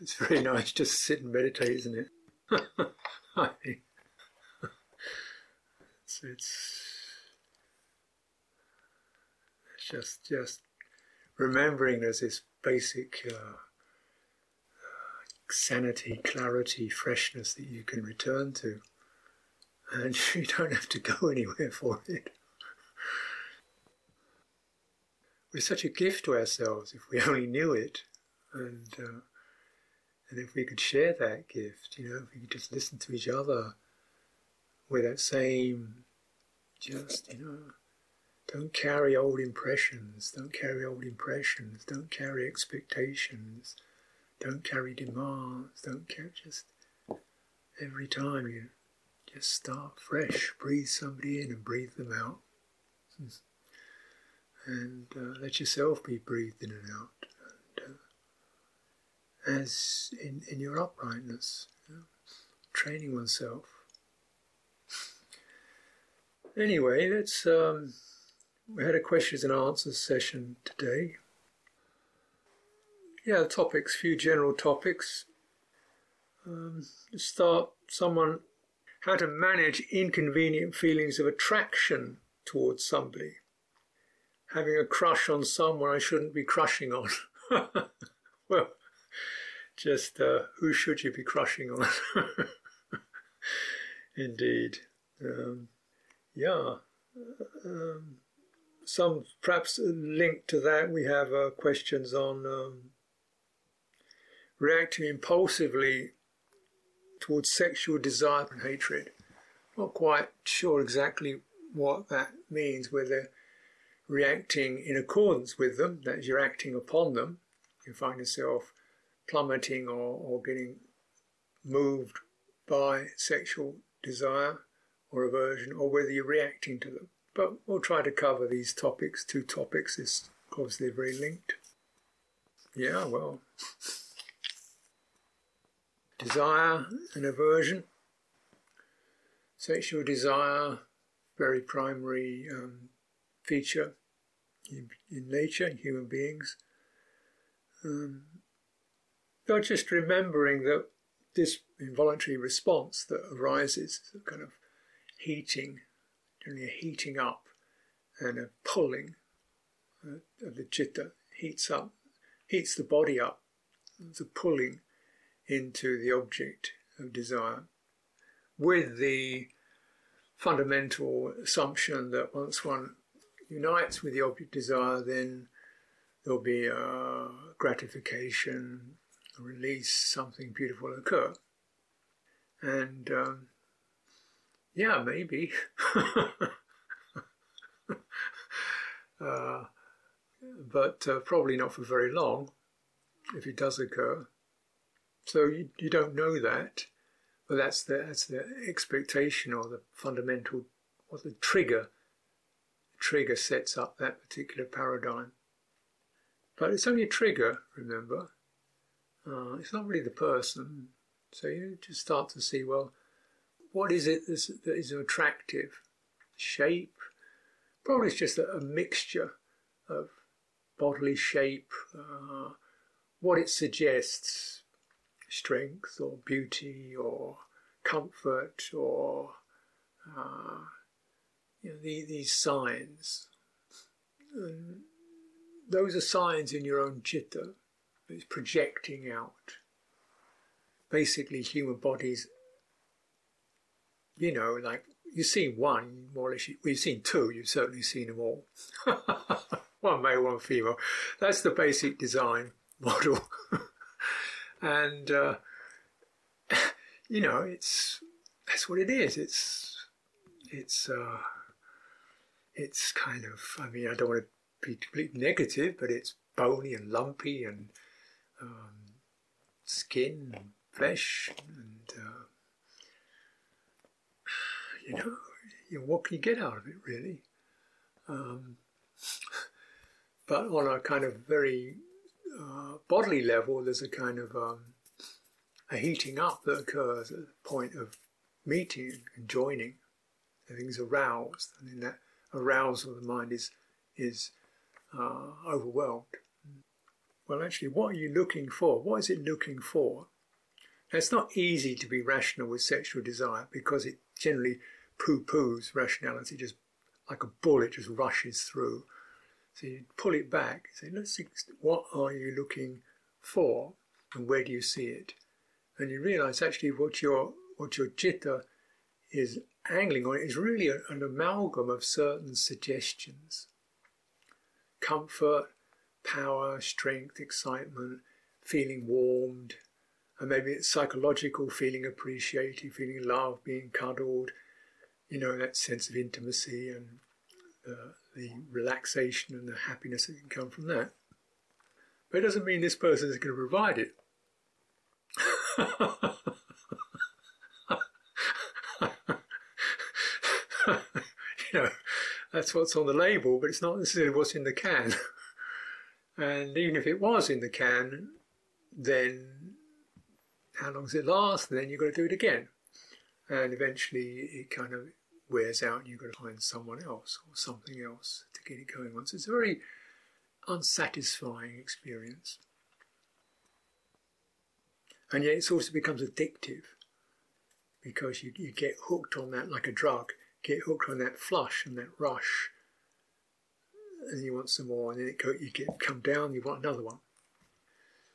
it's very nice just sit and meditate, isn't it? It's it's just just remembering there's this basic uh, sanity, clarity, freshness that you can return to, and you don't have to go anywhere for it. We're such a gift to ourselves if we only knew it, and uh, and if we could share that gift, you know, if we could just listen to each other with that same, just you know, don't carry old impressions, don't carry old impressions, don't carry expectations, don't carry demands, don't carry just every time you just start fresh, breathe somebody in and breathe them out and uh, let yourself be breathed in and out. And, uh, as in, in your uprightness, you know, training oneself. Anyway, let's. Um, we had a questions and answers session today. Yeah, topics, few general topics. Um, start someone how to manage inconvenient feelings of attraction towards somebody having a crush on someone I shouldn't be crushing on. well, just uh, who should you be crushing on? Indeed. Um, yeah. Um, some perhaps linked to that, we have uh, questions on um, reacting impulsively towards sexual desire and hatred. Not quite sure exactly what that means, whether reacting in accordance with them, that is, you're acting upon them, you find yourself plummeting or, or getting moved by sexual desire or aversion, or whether you're reacting to them. But we'll try to cover these topics, two topics, is obviously very linked. Yeah, well, desire and aversion. Sexual desire, very primary um, feature in, in nature, in human beings. Um, not just remembering that this involuntary response that arises, kind of heating, generally a heating up and a pulling uh, of the chitta, heats up, heats the body up, the pulling into the object of desire, with the fundamental assumption that once one unites with the object desire, then there'll be a gratification, release, something beautiful occur. And um, yeah, maybe. uh, but uh, probably not for very long if it does occur. So you, you don't know that, but that's the, that's the expectation or the fundamental, or the trigger trigger sets up that particular paradigm. But it's only a trigger, remember. Uh, it's not really the person. So you just start to see, well, what is it that is attractive? Shape? Probably it's just a, a mixture of bodily shape, uh, what it suggests, strength or beauty or comfort or uh, you know, the, these signs. And those are signs in your own chitta. It's projecting out. Basically, human bodies, you know, like you've seen one, more or less, well, you've seen two, you've certainly seen them all. one male, one female. That's the basic design model. and, uh, you know, it's, that's what it is. It's, it's, uh, it's kind of, I mean, I don't want to be completely negative, but it's bony and lumpy and um, skin and flesh and, uh, you know, you what can you get out of it really? Um, but on a kind of very uh, bodily level, there's a kind of um, a heating up that occurs at the point of meeting and joining. Everything's aroused, and in that arousal the mind is is uh, overwhelmed. Well, actually, what are you looking for? What is it looking for? Now, it's not easy to be rational with sexual desire because it generally poo poos rationality, just like a bullet just rushes through. So you pull it back, say, let's see, what are you looking for and where do you see it? And you realize actually what your, what your citta is angling on is really an amalgam of certain suggestions comfort, power, strength, excitement, feeling warmed, and maybe it's psychological, feeling appreciated, feeling loved, being cuddled, you know, that sense of intimacy and uh, the relaxation and the happiness that can come from that. But it doesn't mean this person is going to provide it. you know, that's what's on the label, but it's not necessarily what's in the can. and even if it was in the can, then how long does it last? And then you've got to do it again. And eventually it kind of wears out and you've got to find someone else or something else to get it going on. So it's a very unsatisfying experience. And yet it also becomes addictive because you, you get hooked on that like a drug, get hooked on that flush and that rush, and you want some more, and then it go, you get come down, you want another one.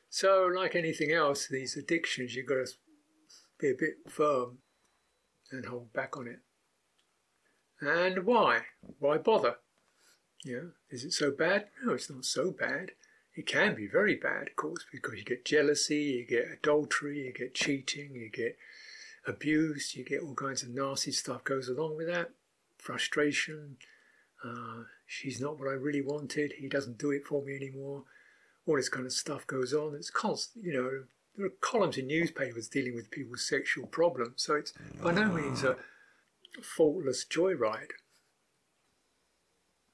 So, like anything else, these addictions, you've got to be a bit firm and hold back on it. And why? Why bother? Yeah, is it so bad? No, it's not so bad. It can be very bad, of course, because you get jealousy, you get adultery, you get cheating, you get abuse, you get all kinds of nasty stuff goes along with that. Frustration. Uh, she's not what I really wanted. He doesn't do it for me anymore. All this kind of stuff goes on. It's constant, you know. There are columns in newspapers dealing with people's sexual problems, so it's by no means a faultless joyride.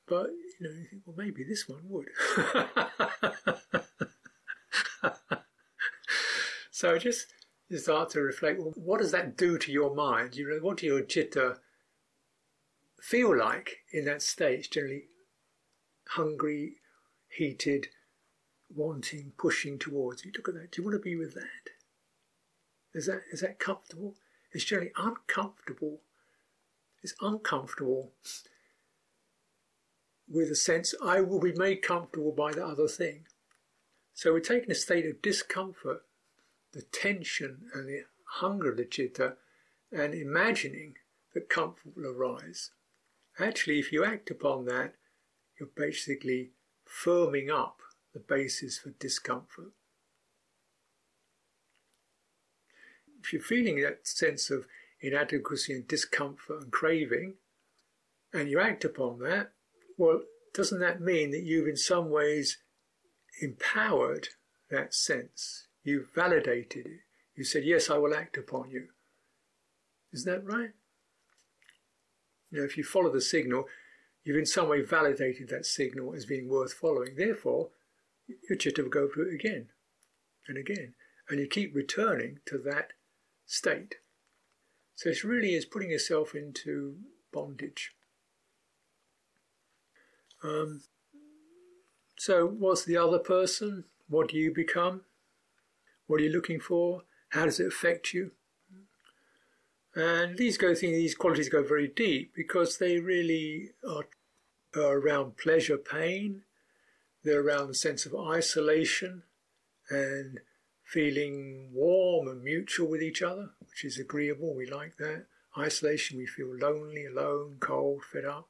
But you know, you think, well, maybe this one would. so just you start to reflect. Well, what does that do to your mind? You know, what do your citta feel like in that state? Generally hungry, heated, wanting, pushing towards you. Look at that. Do you want to be with that? Is that is that comfortable? It's generally uncomfortable. It's uncomfortable with a sense I will be made comfortable by the other thing. So we're taking a state of discomfort, the tension and the hunger of the citta, and imagining that comfort will arise. Actually, if you act upon that, you're basically firming up the basis for discomfort. If you're feeling that sense of inadequacy and discomfort and craving, and you act upon that, well, doesn't that mean that you've in some ways empowered that sense? You've validated it. You said, Yes, I will act upon you. Isn't that right? You know, if you follow the signal, you've in some way validated that signal as being worth following. Therefore, your citta will go through it again and again. And you keep returning to that state. So it really is putting yourself into bondage. Um, so, what's the other person? What do you become? What are you looking for? How does it affect you? And these go things, these qualities go very deep because they really are, are around pleasure, pain. They're around the sense of isolation and feeling warm and mutual with each other, which is agreeable. We like that. Isolation, we feel lonely, alone, cold, fed up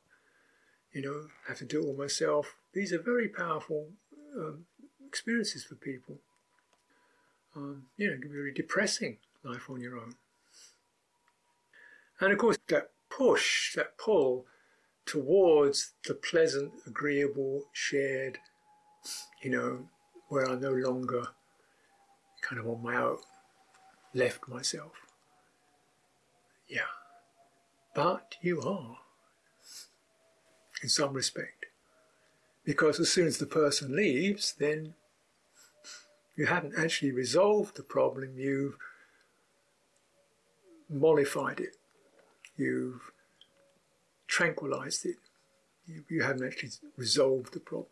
you know, have to do it all myself. These are very powerful um, experiences for people. Um, you know, it can be very depressing life on your own. And of course, that push, that pull towards the pleasant, agreeable, shared, you know, where I'm no longer kind of on my own, left myself. Yeah. But you are in some respect. Because as soon as the person leaves, then you haven't actually resolved the problem, you've mollified it, you've tranquilized it, you, haven't actually resolved the problem.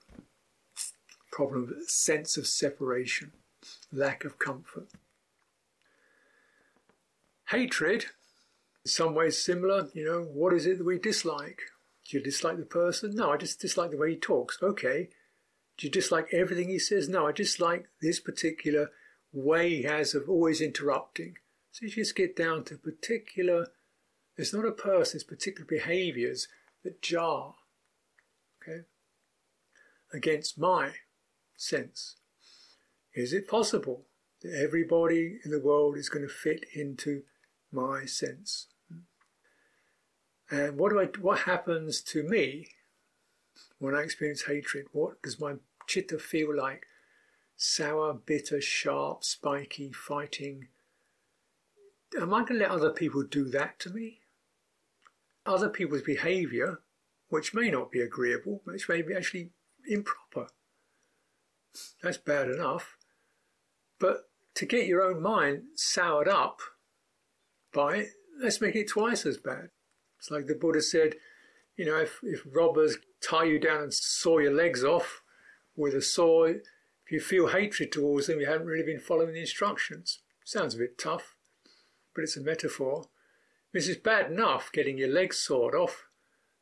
problem of sense of separation, lack of comfort. Hatred, in some ways similar, you know, what is it that we dislike? Do you dislike the person? No, I just dislike the way he talks. Okay. Do you dislike everything he says? No, I dislike this particular way he has of always interrupting. So you just get down to particular, it's not a person, it's particular behaviors that jar, okay, against my sense. Is it possible that everybody in the world is going to fit into my sense? And what do I, what happens to me when I experience hatred? What does my chitta feel like? Sour, bitter, sharp, spiky, fighting. Am I going to let other people do that to me? Other people's behaviour, which may not be agreeable, which may be actually improper. That's bad enough. But to get your own mind soured up by it, let's make it twice as bad. It's like the Buddha said, you know, if, if robbers tie you down and saw your legs off with a saw, if you feel hatred towards them, you haven't really been following the instructions. Sounds a bit tough, but it's a metaphor. This is bad enough getting your legs sawed off.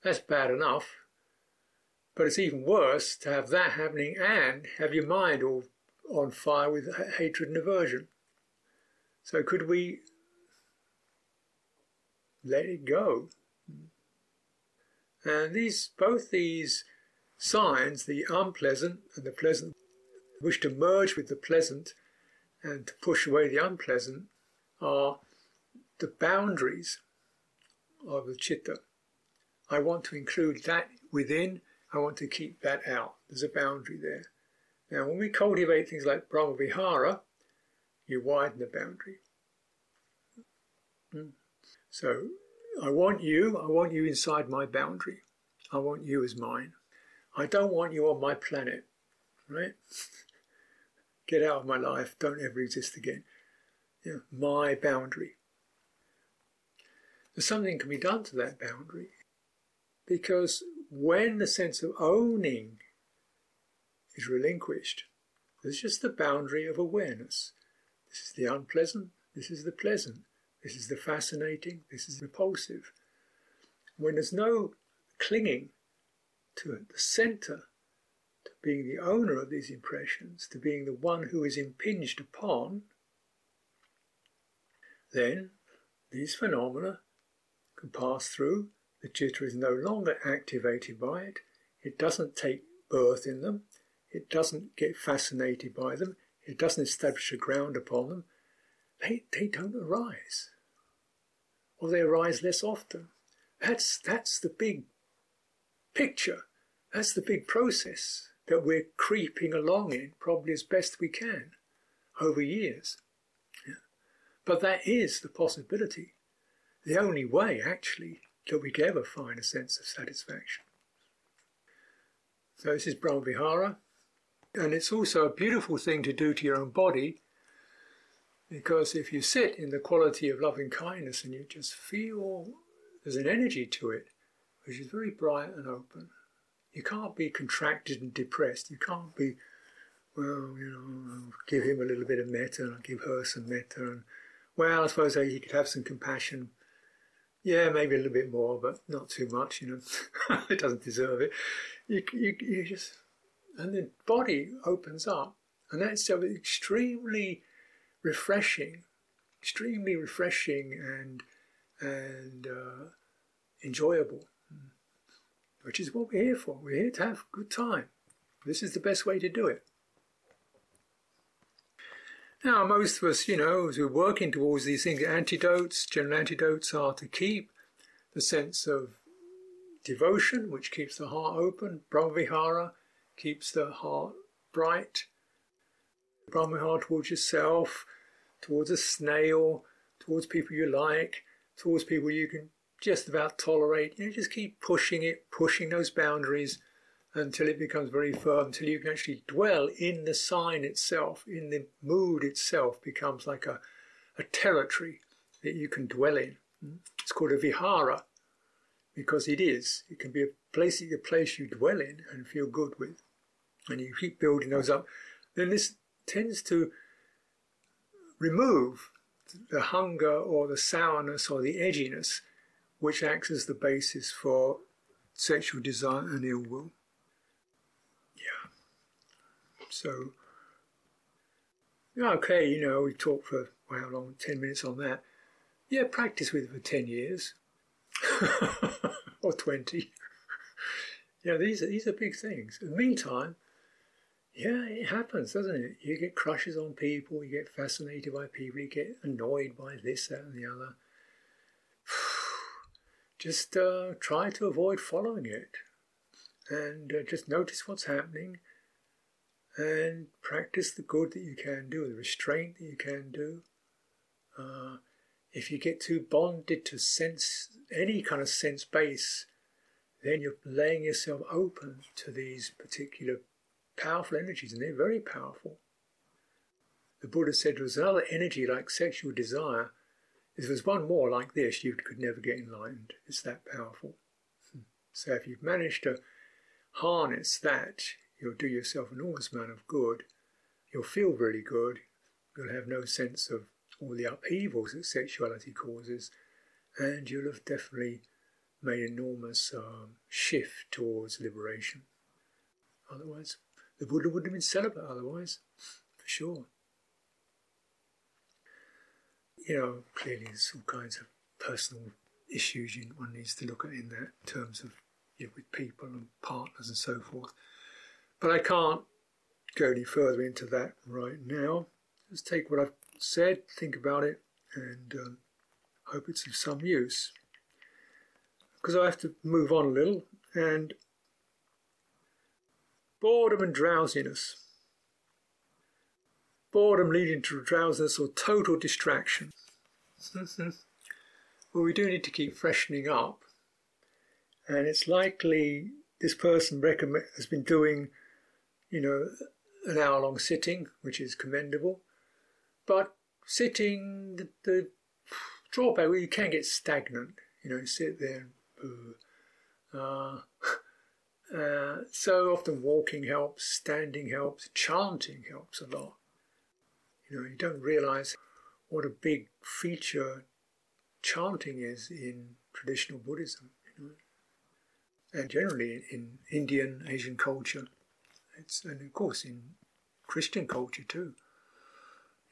That's bad enough. But it's even worse to have that happening and have your mind all on fire with hatred and aversion. So could we let it go? And these, both these signs, the unpleasant and the pleasant, wish to merge with the pleasant and to push away the unpleasant, are the boundaries of the chitta. I want to include that within, I want to keep that out. There's a boundary there. Now, when we cultivate things like Brahmavihara, you widen the boundary. Hmm. So I want you, I want you inside my boundary. I want you as mine. I don't want you on my planet, right? Get out of my life, don't ever exist again. My boundary. There's something can be done to that boundary because when the sense of owning is relinquished, there's just the boundary of awareness. This is the unpleasant, this is the pleasant. This is the fascinating, this is repulsive. When there's no clinging to the center, to being the owner of these impressions, to being the one who is impinged upon, then these phenomena can pass through. The citta is no longer activated by it. It doesn't take birth in them. It doesn't get fascinated by them. It doesn't establish a ground upon them they, they don't arise. Or they arise less often. That's, that's the big picture. That's the big process that we're creeping along in, probably as best we can, over years. Yeah. But that is the possibility. The only way, actually, that we can ever find a sense of satisfaction. So this is Brahmavihara, and it's also a beautiful thing to do to your own body because if you sit in the quality of loving kindness and you just feel there's an energy to it, which is very bright and open, you can't be contracted and depressed. You can't be, well, you know, give him a little bit of metta and I'll give her some metta. And, well, I suppose he could have some compassion. Yeah, maybe a little bit more, but not too much, you know. it doesn't deserve it. You, you, you just, and the body opens up. And that's so extremely refreshing, extremely refreshing and and uh, enjoyable, which is what we're here for. We're here to have good time. This is the best way to do it. Now, most of us, you know, as we're working towards these things, antidotes, general antidotes are to keep the sense of devotion, which keeps the heart open, brahmavihara, keeps the heart bright, Brahmavihara towards yourself, towards a snail, towards people you like, towards people you can just about tolerate. You know, just keep pushing it, pushing those boundaries until it becomes very firm, until you can actually dwell in the sign itself, in the mood itself, becomes like a, a territory that you can dwell in. Hmm? It's called a vihara because it is. It can be a place, a place you dwell in and feel good with. and you keep building those up, then this tends to remove the hunger or the sourness or the edginess which acts as the basis for sexual desire and ill will. So, okay, you know, we talked for well, how long? 10 minutes on that. Yeah, practice with it for 10 years or 20. yeah, these are, these are big things. In the meantime, yeah, it happens, doesn't it? You get crushes on people, you get fascinated by people, you get annoyed by this, that, and the other. Just uh, try to avoid following it and uh, just notice what's happening and practice the good that you can do, the restraint that you can do. Uh, if you get too bonded to sense, any kind of sense base, then you're laying yourself open to these particular powerful energies, and they're very powerful. The Buddha said there was another energy like sexual desire. If there was one more like this, you could never get enlightened. It's that powerful. Hmm. So if you've managed to harness that, you'll do yourself an enormous amount of good. You'll feel really good. You'll have no sense of all the upheavals that sexuality causes, and you'll have definitely made an enormous um, shift towards liberation. Otherwise, the Buddha wouldn't have been celibate otherwise, for sure. You know, clearly there's all kinds of personal issues you, one needs to look at in that terms of you know, with people and partners and so forth. But I can't go any further into that right now. Just take what I've said, think about it, and um, hope it's of some use. Because I have to move on a little, and boredom and drowsiness. Boredom leading to drowsiness or total distraction. well, we do need to keep freshening up, and it's likely this person recommend, has been doing, you know, an hour long sitting, which is commendable but sitting, the, the drawback, well, you can get stagnant. You know, sit there and uh, uh, so often walking helps, standing helps, chanting helps a lot. You know, you don't realize what a big feature chanting is in traditional Buddhism, and generally in Indian, Asian culture. It's, and of course in Christian culture too.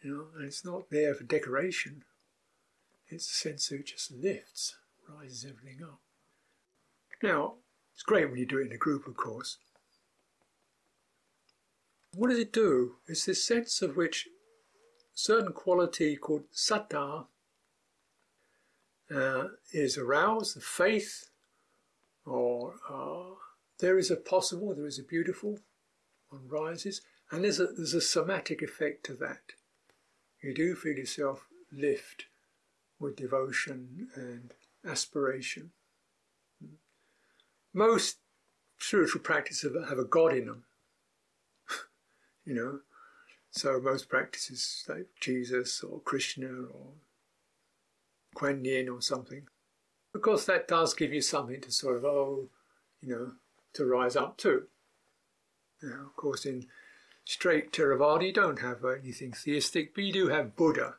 You know, and it's not there for decoration. It's a sense that it just lifts, rises everything up. Now, it's great when you do it in a group, of course. What does it do? It's this sense of which certain quality called saddha uh, is aroused, the faith, or uh, there is a possible, there is a beautiful, one rises, and there's a, there's a somatic effect to that you do feel yourself lift with devotion and aspiration. Most spiritual practices have a God in them, you know. So most practices like Jesus or Krishna or Kuan Yin or something. Of course, that does give you something to sort of, oh, you know, to rise up to. Now, of course, in straight Theravada, you don't have anything theistic, but you do have Buddha.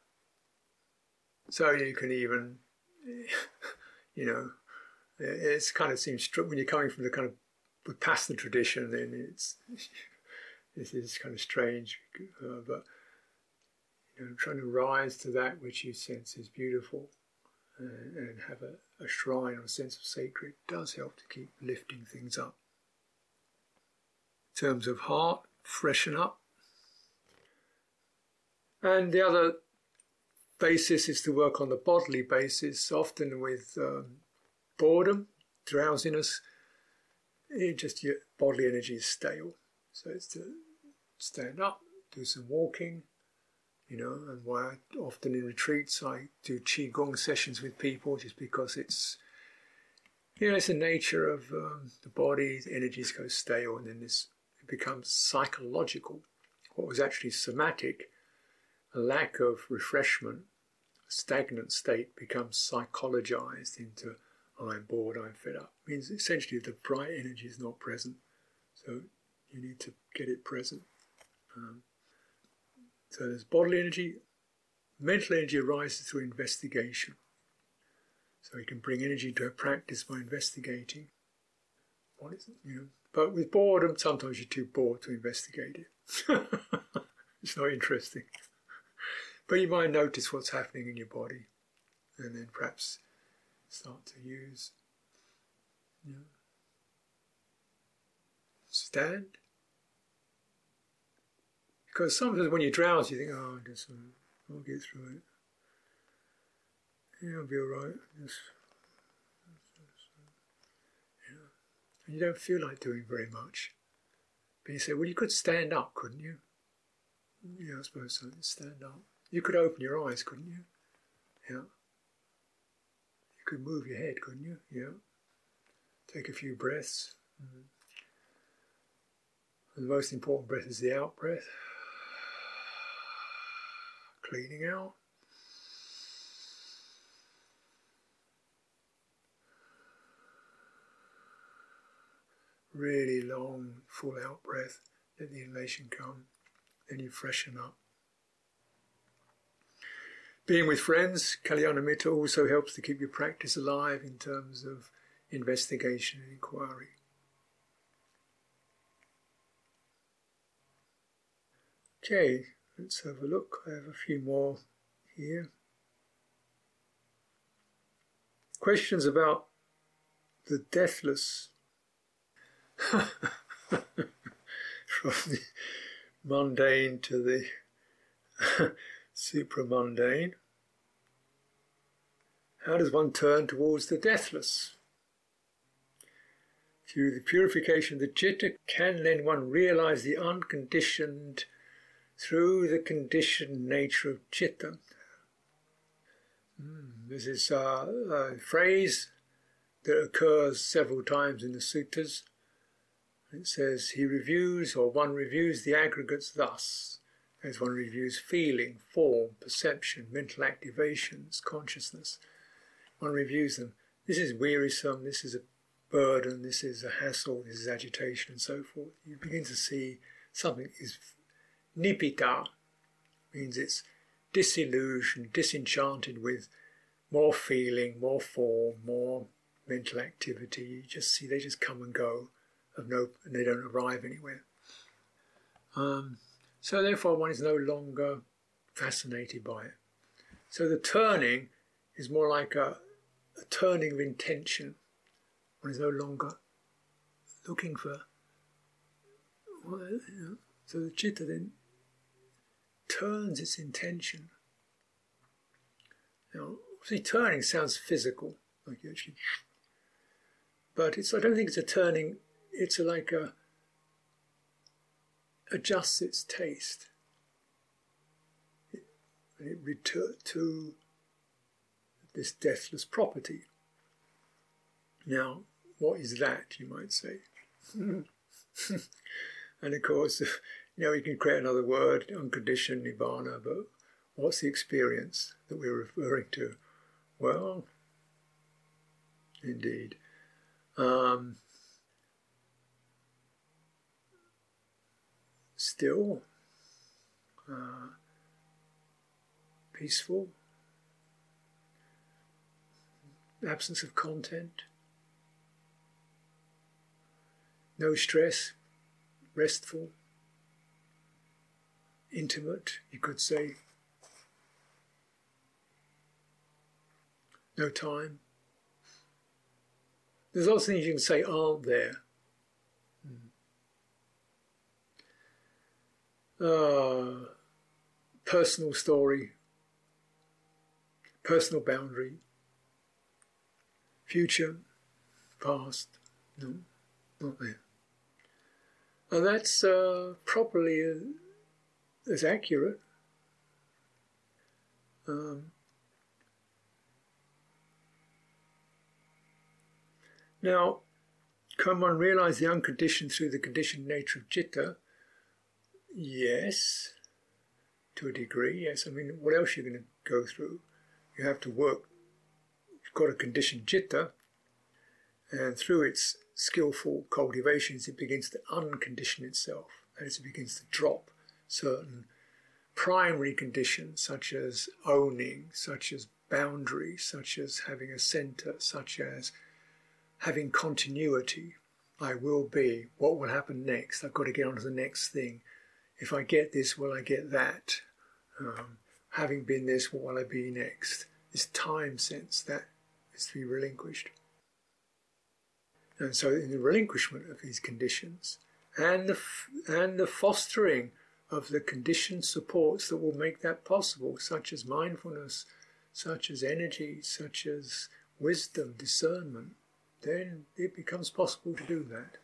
So you can even, you know, it's kind of seems when you're coming from the kind of past the tradition, then it's this is kind of strange, uh, but you know, trying to rise to that which you sense is beautiful and, and have a, a shrine or a sense of sacred does help to keep lifting things up. Terms of heart, freshen up. And the other basis is to work on the bodily basis, often with um, boredom, drowsiness. It just your bodily energy is stale. So it's to stand up, do some walking, you know, and why I, often in retreats I do qigong sessions with people just because it's, you know, it's the nature of um, the body, the energies go stale, and then this becomes psychological. What was actually somatic, a lack of refreshment, a stagnant state becomes psychologized into I'm bored, I'm fed up. It means essentially the bright energy is not present. So You need to get it present. Um, so there's bodily energy, mental energy arises through investigation. So you can bring energy to a practice by investigating. What is it? You know, but with boredom, sometimes you're too bored to investigate it. it's not interesting. But you might notice what's happening in your body and then perhaps start to use. You know, stand. Because sometimes when you drowse, you think, oh, just, uh, I'll get through it. Yeah, I'll be all right. Just, yeah. And you don't feel like doing very much. But you say, well, you could stand up, couldn't you? Yeah, I suppose so. Stand up. You could open your eyes, couldn't you? Yeah. You could move your head, couldn't you? Yeah. Take a few breaths. Mm-hmm. And the most important breath is the out breath. Cleaning out. Really long, full out breath. Let the inhalation come. Then you freshen up. Being with friends, Kalyanamitta also helps to keep your practice alive in terms of investigation and inquiry. Okay, let's have a look. I have a few more here. Questions about the deathless. From the mundane to the supramundane. How does one turn towards the deathless? Through the purification of the citta, can then one realize the unconditioned through the conditioned nature of citta? Mm, this is a, a phrase that occurs several times in the suttas. It says, he reviews, or one reviews the aggregates thus as one reviews feeling, form, perception, mental activations, consciousness. One reviews them. This is wearisome, this is a burden, this is a hassle, this is agitation, and so forth. You begin to see something is nibbida, means it's disillusioned, disenchanted with more feeling, more form, more mental activity. You just see they just come and go of no, and they don't arrive anywhere. Um, so therefore, one is no longer fascinated by it. So the turning is more like a, a turning of intention. One is no longer looking for. Well, you know, so the chitta then turns its intention. Now, see, turning sounds physical, like you actually, but it's. I don't think it's a turning. It's like a adjusts its taste. and it returns to this deathless property. Now, what is that, you might say? and of course, you know, can create another word, unconditioned nibbana, but what's the experience that we're referring to? Well, indeed. Um, still, uh, peaceful, absence of content, no stress, restful, intimate, you could say, no time. There's lots of things you can say aren't there. Uh, personal story, personal boundary, future, past, no, not there. And that's uh, properly uh, as accurate. Um, now, can one realize the unconditioned through the conditioned nature of citta? Yes, to a degree, yes. I mean, what else are you going to go through? You have to work, you've got a conditioned citta, and through its skillful cultivations, it begins to uncondition itself. That is, it begins to drop certain primary conditions, such as owning, such as boundaries, such as having a center, such as having continuity. I will be. What will happen next? I've got to get on to the next thing. If I get this, will I get that? Um, having been this, what will I be next? This time sense that is to be relinquished. And so, in the relinquishment of these conditions and the, and the fostering of the conditioned supports that will make that possible, such as mindfulness, such as energy, such as wisdom, discernment, then it becomes possible to do that.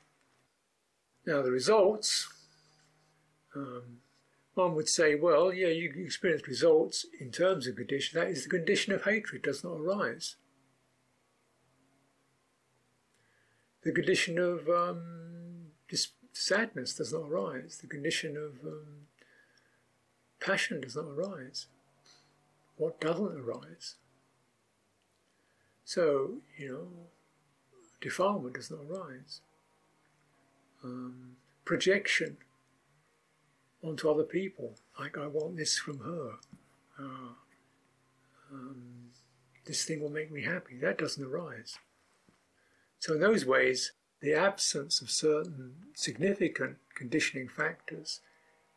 Now, the results, um, one would say, well, yeah, you experience results in terms of condition. That is the condition of hatred does not arise. The condition of um, sadness does not arise. The condition of um, passion does not arise. What doesn't arise? So, you know, defilement does not arise. Um, projection onto other people, like I want this from her. Uh, um, this thing will make me happy. That doesn't arise. So, in those ways, the absence of certain significant conditioning factors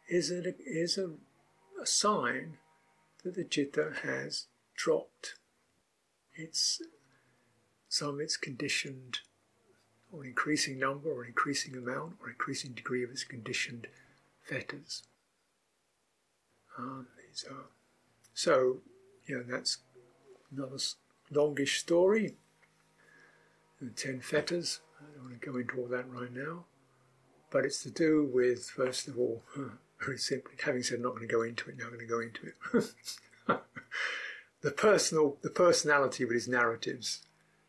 is a, is a, a sign that the citta has dropped. It's some of its conditioned, or increasing number, or increasing amount, or increasing degree of its conditioned fetters. Um, so, so, you know, that's another longish story. The ten fetters. I don't want to go into all that right now. But it's to do with, first of all, very simply, having said I'm not going to go into it, now I'm going to go into it. the personal, the personality with his narratives,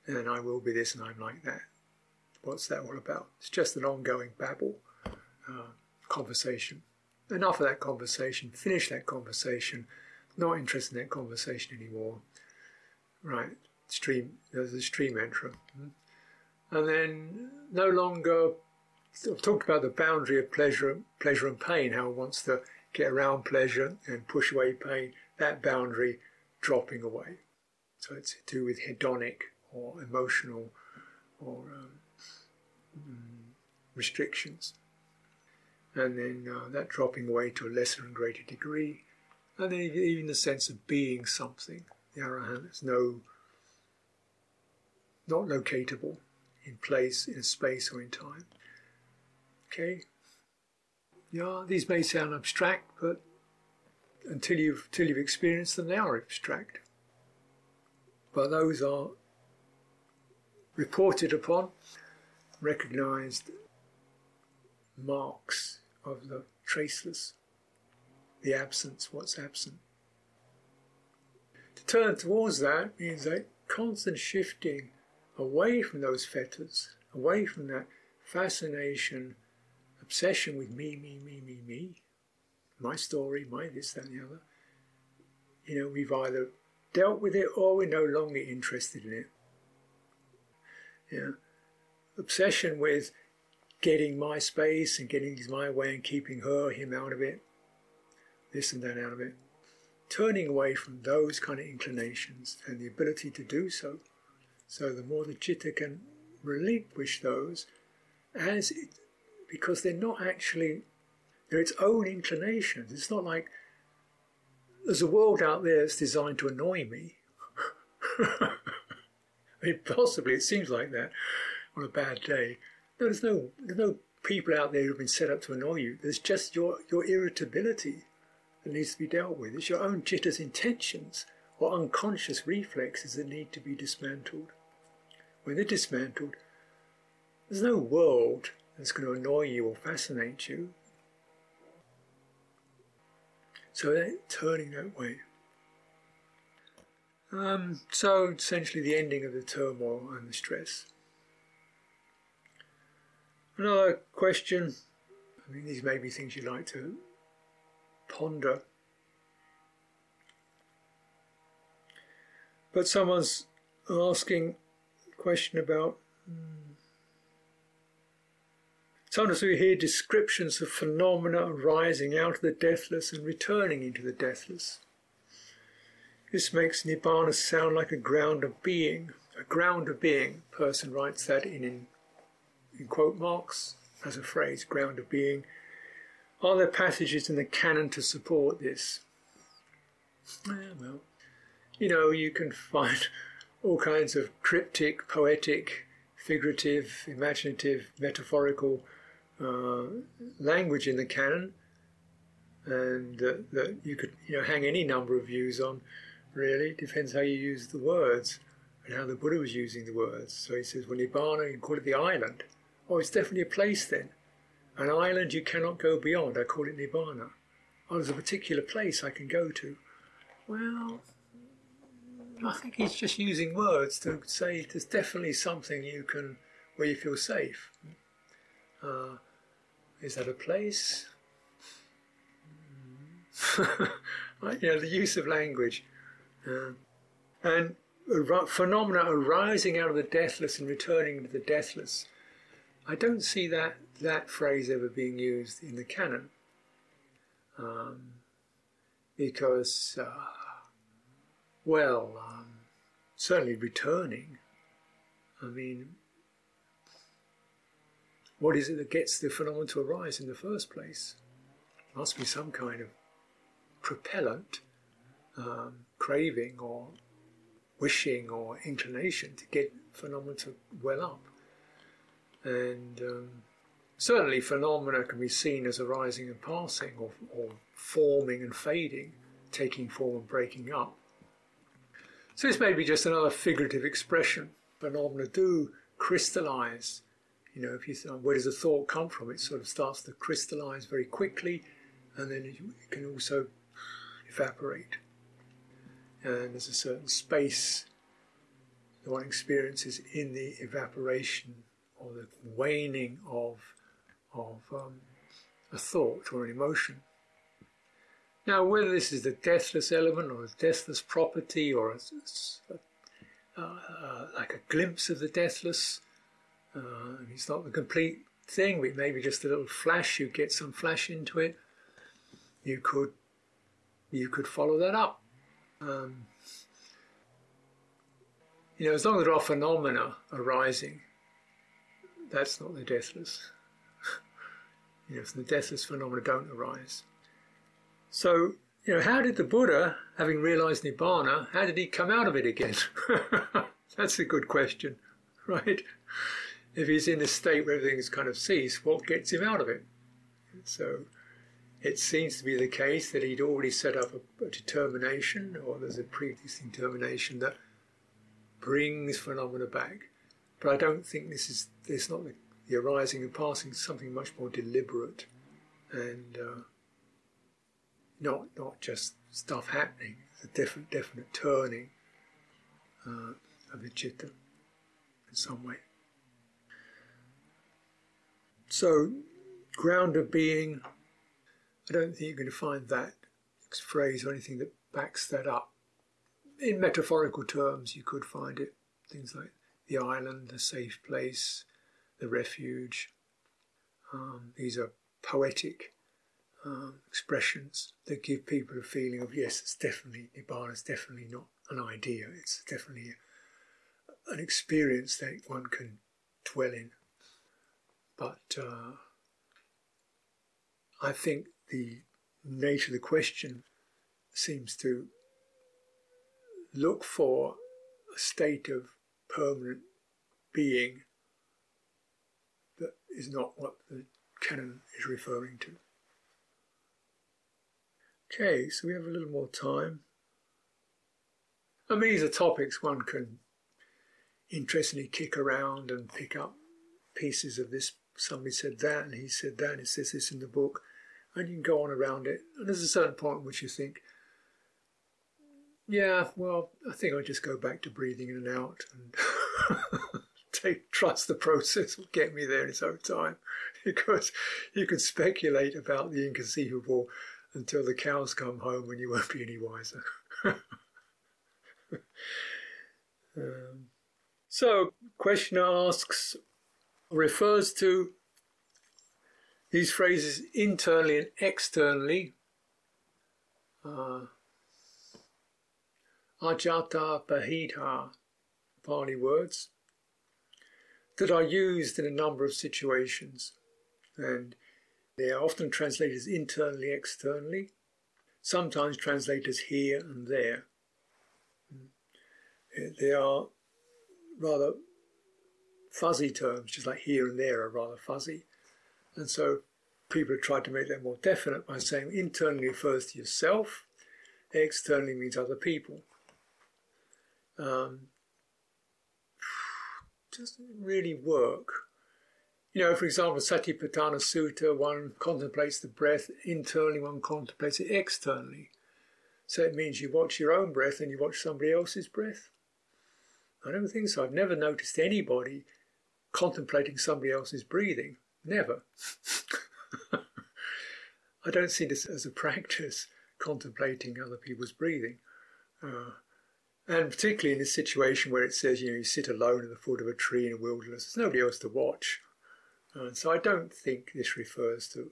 and I will be this and I'm like that. What's that all about? It's just an ongoing babble, uh, conversation. Enough of that conversation. Finish that conversation. Not interested in that conversation anymore. Right, stream. There's a stream entrance. Hmm? and then no longer I've talked about the boundary of pleasure, pleasure and pain, how one wants to get around pleasure and push away pain, that boundary dropping away. So it's to do with hedonic or emotional or um, mm, restrictions. And then uh, that dropping away to a lesser and greater degree. And then even the sense of being something. The arahant is no, not locatable in place, in space, or in time. Okay? Yeah, these may sound abstract, but until you've, until you've experienced them, they are abstract. But those are reported upon, recognized marks of the traceless, the absence, what's absent. To turn towards that means a constant shifting away from those fetters, away from that fascination, obsession with me, me, me, me, me, my story, my this, that, and the other. You know, we've either dealt with it or we're no longer interested in it. Yeah. Obsession with getting my space and getting my way and keeping her, him out of it, this and that out of it. Turning away from those kind of inclinations and the ability to do so so the more the citta can relinquish those, as it, because they're not actually they're its own inclinations. It's not like there's a world out there that's designed to annoy me. I mean, possibly it seems like that on a bad day. There's no there's no people out there who've been set up to annoy you. There's just your your irritability that needs to be dealt with. It's your own citta's, intentions or unconscious reflexes that need to be dismantled when they're dismantled, there's no world that's going to annoy you or fascinate you. So they're turning that way. Um, so essentially the ending of the turmoil and the stress. Another question, I mean these may be things you'd like to ponder. But someone's asking a question about mm, Sometimes we hear descriptions of phenomena arising out of the deathless and returning into the deathless. This makes Nibbana sound like a ground of being. A ground of being, person writes that in, in, in quote marks as a phrase, ground of being. Are there passages in the canon to support this? Yeah, well, you know, you can find all kinds of cryptic, poetic, figurative, imaginative, metaphorical uh, language in the canon, and uh, that you could, you know, hang any number of views on. Really, it depends how you use the words and how the Buddha was using the words. So he says, well, Nibbana, you call it the island. Oh, it's definitely a place then. An island you cannot go beyond. I call it Nibbana. Oh, there's a particular place I can go to. Well, I think he's just using words to say there's definitely something you can where you feel safe. Uh, is that a place? you know, the use of language. Uh, and phenomena arising out of the deathless and returning to the deathless. I don't see that, that phrase ever being used in the canon. Um, because, uh, well, um, certainly returning. I mean, what is it that gets the phenomenon to arise in the first place? Must be some kind of propellant, um, craving or wishing or inclination to get phenomena to well up. And um, certainly phenomena can be seen as arising and passing or, or forming and fading, taking form and breaking up. So this may be just another figurative expression. Phenomena do crystallize. You know, if you th- where does a thought come from? It sort of starts to crystallize very quickly, and then it can also evaporate. And there's a certain space that one experiences in the evaporation or the waning of of um, a thought or an emotion. Now, whether this is the deathless element or a deathless property or a, uh, uh, like a glimpse of the deathless, uh, it's not the complete thing, but maybe just a little flash. You get some flash into it. You could you could follow that up. Um, you know, as long as there are phenomena arising, that's not the deathless. you know, the deathless phenomena don't arise, so, you know, how did the Buddha, having realized Nibbana, how did he come out of it again? That's a good question, right? If he's in a state where everything's kind of ceased, what gets him out of it? So, it seems to be the case that he'd already set up a, a determination, or there's a pre-existing determination that brings phenomena back. But I don't think this is this not the, the arising and passing, something much more deliberate and uh, not not just stuff happening. It's a different, definite turning uh, of the citta in some way. So, ground of being, I don't think you're going to find that phrase or anything that backs that up. In metaphorical terms, you could find it. Things like the island, the safe place, the refuge. Um, these are poetic um, expressions that give people a feeling of yes, it's definitely nibbana. It's definitely not an idea. It's definitely an experience that one can dwell in. But uh, I think the nature of the question seems to look for a state of permanent being that is not what the canon is referring to. Okay, so we have a little more time. I mean, these are topics one can interestingly kick around and pick up pieces of this. Somebody said that, and he said that, and it says this in the book, and you can go on around it. And there's a certain point in which you think, yeah, well, I think I'll just go back to breathing in and out and take trust the process will get me there in its own time, because you can speculate about the inconceivable until the cows come home and you won't be any wiser. um, so, questioner asks, refers to These phrases internally and externally uh, ajjhatta bahiddha, Pali words, that are used in a number of situations. And they are often translated as internally, externally, sometimes translated as here and there. Mm. They are rather fuzzy terms, just like here and there are rather fuzzy. And so people have tried to make them more definite by saying internally refers to yourself, externally means other people. Um, doesn't really work. You know, for example, Satipatthana Sutta, one contemplates the breath internally, one contemplates it externally. So it means you watch your own breath and you watch somebody else's breath. I don't think so. I've never noticed anybody contemplating somebody else's breathing. Never. I don't see this as a practice, contemplating other people's breathing. Uh, and particularly in this situation where it says, you know, you sit alone at the foot of a tree in a wilderness, there's nobody else to watch. Uh, so I don't think this refers to,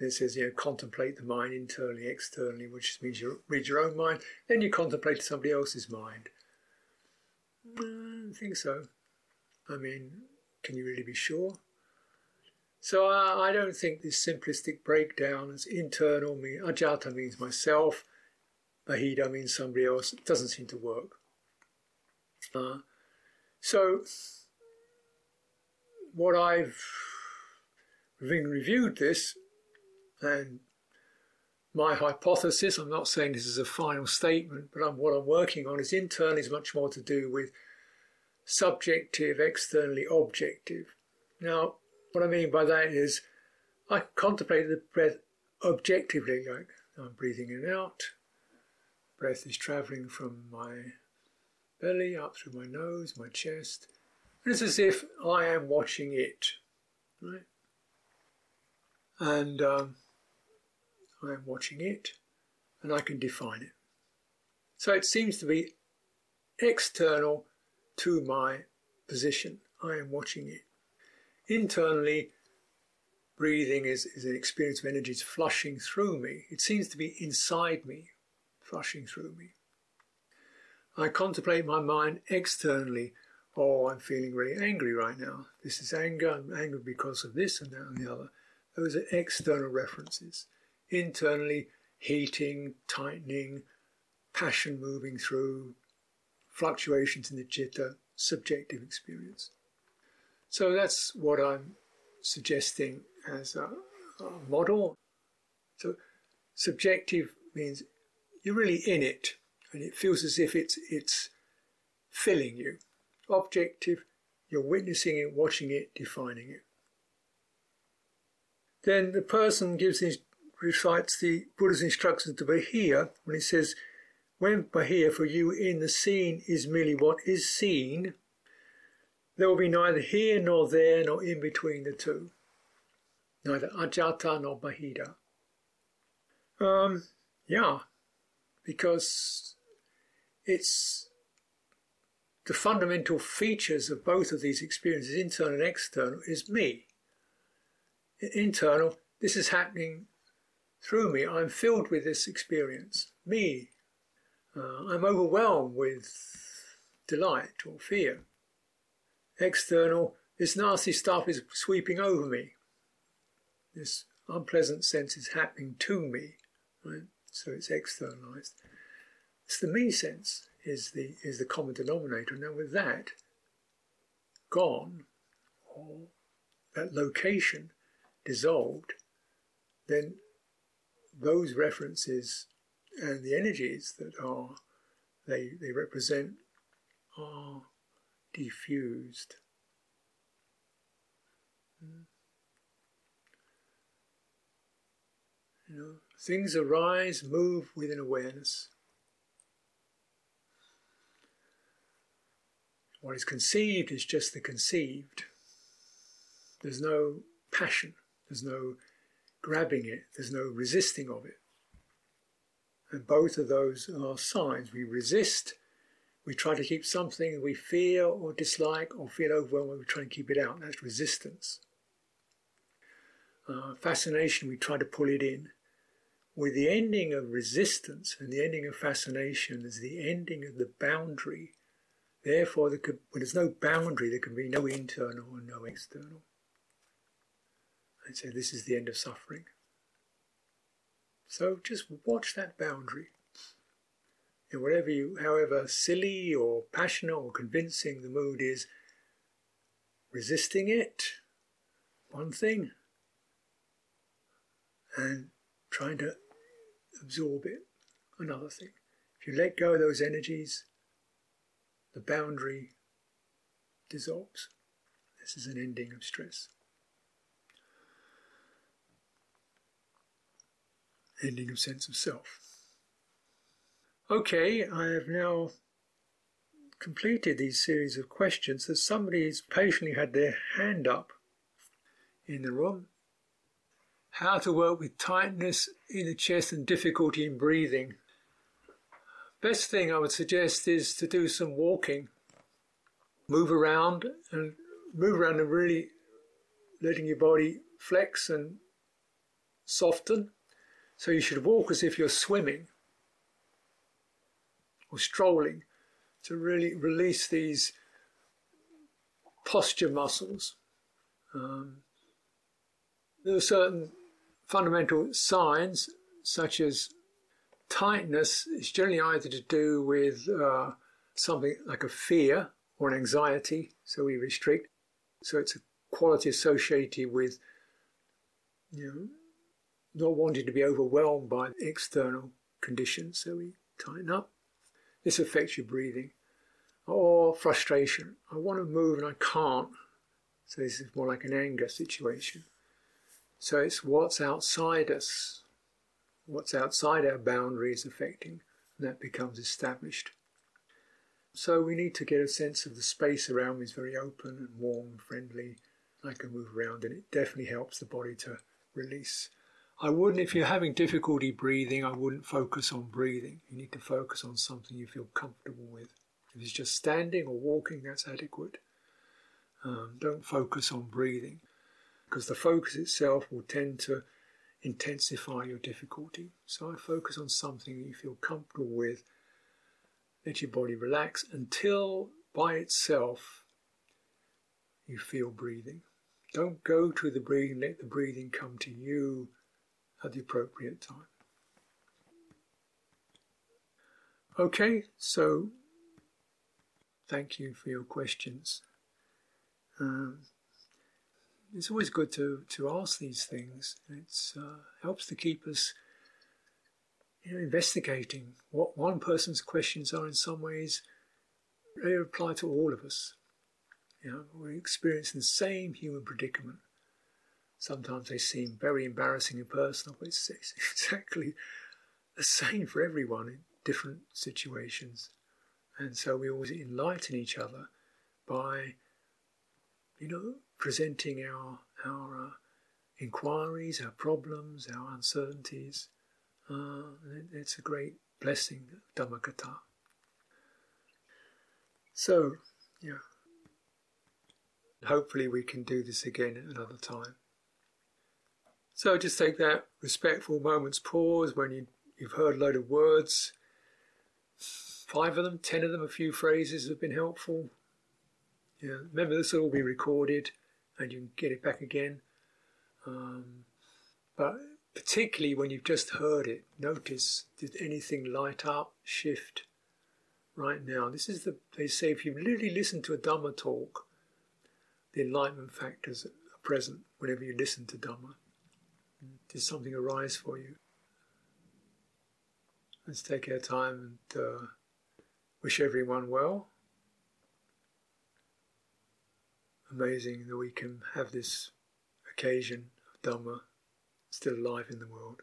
it says, you know, contemplate the mind internally, externally, which means you read your own mind, then you contemplate somebody else's mind. I don't think so. I mean, can you really be sure? So uh, I don't think this simplistic breakdown as internal, mean, ajjhatta means myself, bahiddha means somebody else, it doesn't seem to work. Uh, so what I've having reviewed this and my hypothesis, I'm not saying this is a final statement, but I'm, what I'm working on is internally is much more to do with subjective, externally objective. Now, what I mean by that is I contemplate the breath objectively, like I'm breathing in and out. Breath is traveling from my belly up through my nose, my chest. And it's as if I am watching it, right? And um, I am watching it, and I can define it. So it seems to be external to my position. I am watching it. Internally, breathing is, is an experience of energies flushing through me. It seems to be inside me, flushing through me. I contemplate my mind externally. Oh, I'm feeling really angry right now. This is anger. I'm angry because of this and that and the other. Those are external references. Internally, heating, tightening, passion moving through, fluctuations in the citta, subjective experience. So that's what I'm suggesting as a, a model. So subjective means you're really in it and it feels as if it's it's filling you. Objective, you're witnessing it, watching it, defining it. Then the person gives his, recites the Buddha's instructions to Bahiya when he says when Bahiya for you in the seen is merely what is seen, there will be neither here nor there nor in between the two. Neither ajjhatta nor bahiddha. Um, yeah, because it's the fundamental features of both of these experiences, internal and external, is me. Internal, this is happening through me. I'm filled with this experience. Me, uh, I'm overwhelmed with delight or fear. External, this nasty stuff is sweeping over me. This unpleasant sense is happening to me, right? So it's externalized. It's the me sense is the is the common denominator. Now with that gone, or that location dissolved, then those references and the energies that are they they represent are diffused. Hmm. You know, things arise, move within awareness. What is conceived is just the conceived. There's no passion, there's no grabbing it, there's no resisting of it. And both of those are signs. We resist, we try to keep something we fear or dislike or feel overwhelmed, we try to keep it out. That's resistance. uh, fascination, we try to pull it in. With the ending of resistance and the ending of fascination is the ending of the boundary. Therefore, there could, when there's no boundary, there can be no internal and no external. And so this is the end of suffering. So just watch that boundary. And whatever you, however silly or passionate or convincing the mood is, resisting it, one thing, and trying to absorb it, another thing. If you let go of those energies, the boundary dissolves. This is an ending of stress. Ending of sense of self. Okay, I have now completed these series of questions. That somebody has patiently had their hand up in the room. How to work with tightness in the chest and difficulty in breathing. Best thing I would suggest is to do some walking. Move around and move around and really letting your body flex and soften. So you should walk as if you're swimming or strolling to really release these posture muscles. Um, there are certain fundamental signs, such as tightness, is generally either to do with uh, something like a fear or an anxiety, so we restrict. So it's a quality associated with you know, not wanting to be overwhelmed by external conditions, so we tighten up. This affects your breathing. Or frustration. I want to move and I can't. So this is more like an anger situation. So it's what's outside us, what's outside our boundaries affecting, and that becomes established. So we need to get a sense of the space around me is very open and warm and friendly. I can move around and it definitely helps the body to release. I wouldn't, if you're having difficulty breathing, I wouldn't focus on breathing. You need to focus on something you feel comfortable with. If it's just standing or walking, that's adequate. Um, don't focus on breathing because the focus itself will tend to intensify your difficulty. So I focus on something you feel comfortable with. Let your body relax until by itself you feel breathing. Don't go to the breathing, let the breathing come to you at the appropriate time. Okay, so thank you for your questions. Um, it's always good to, to ask these things. It uh, helps to keep us you know, investigating what one person's questions are in some ways. They apply to all of us. You know, we're experiencing the same human predicament. Sometimes they seem very embarrassing and personal, but it's, it's exactly the same for everyone in different situations. And so we always enlighten each other by, you know, presenting our our uh, inquiries, our problems, our uncertainties. Uh, it's a great blessing, Dhammakatha. So, yeah. Hopefully, we can do this again at another time. So, just take that respectful moment's pause when you, you've heard a load of words. Five of them, ten of them, a few phrases have been helpful. Yeah, remember, this will all be recorded and you can get it back again. Um, but particularly when you've just heard it, notice did anything light up, shift right now? This is the, they say if you really listen to a Dhamma talk, the enlightenment factors are present whenever you listen to Dhamma. Did something arise for you? Let's take our time and uh, wish everyone well. Amazing that we can have this occasion of Dhamma still alive in the world.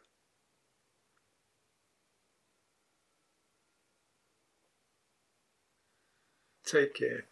Take care.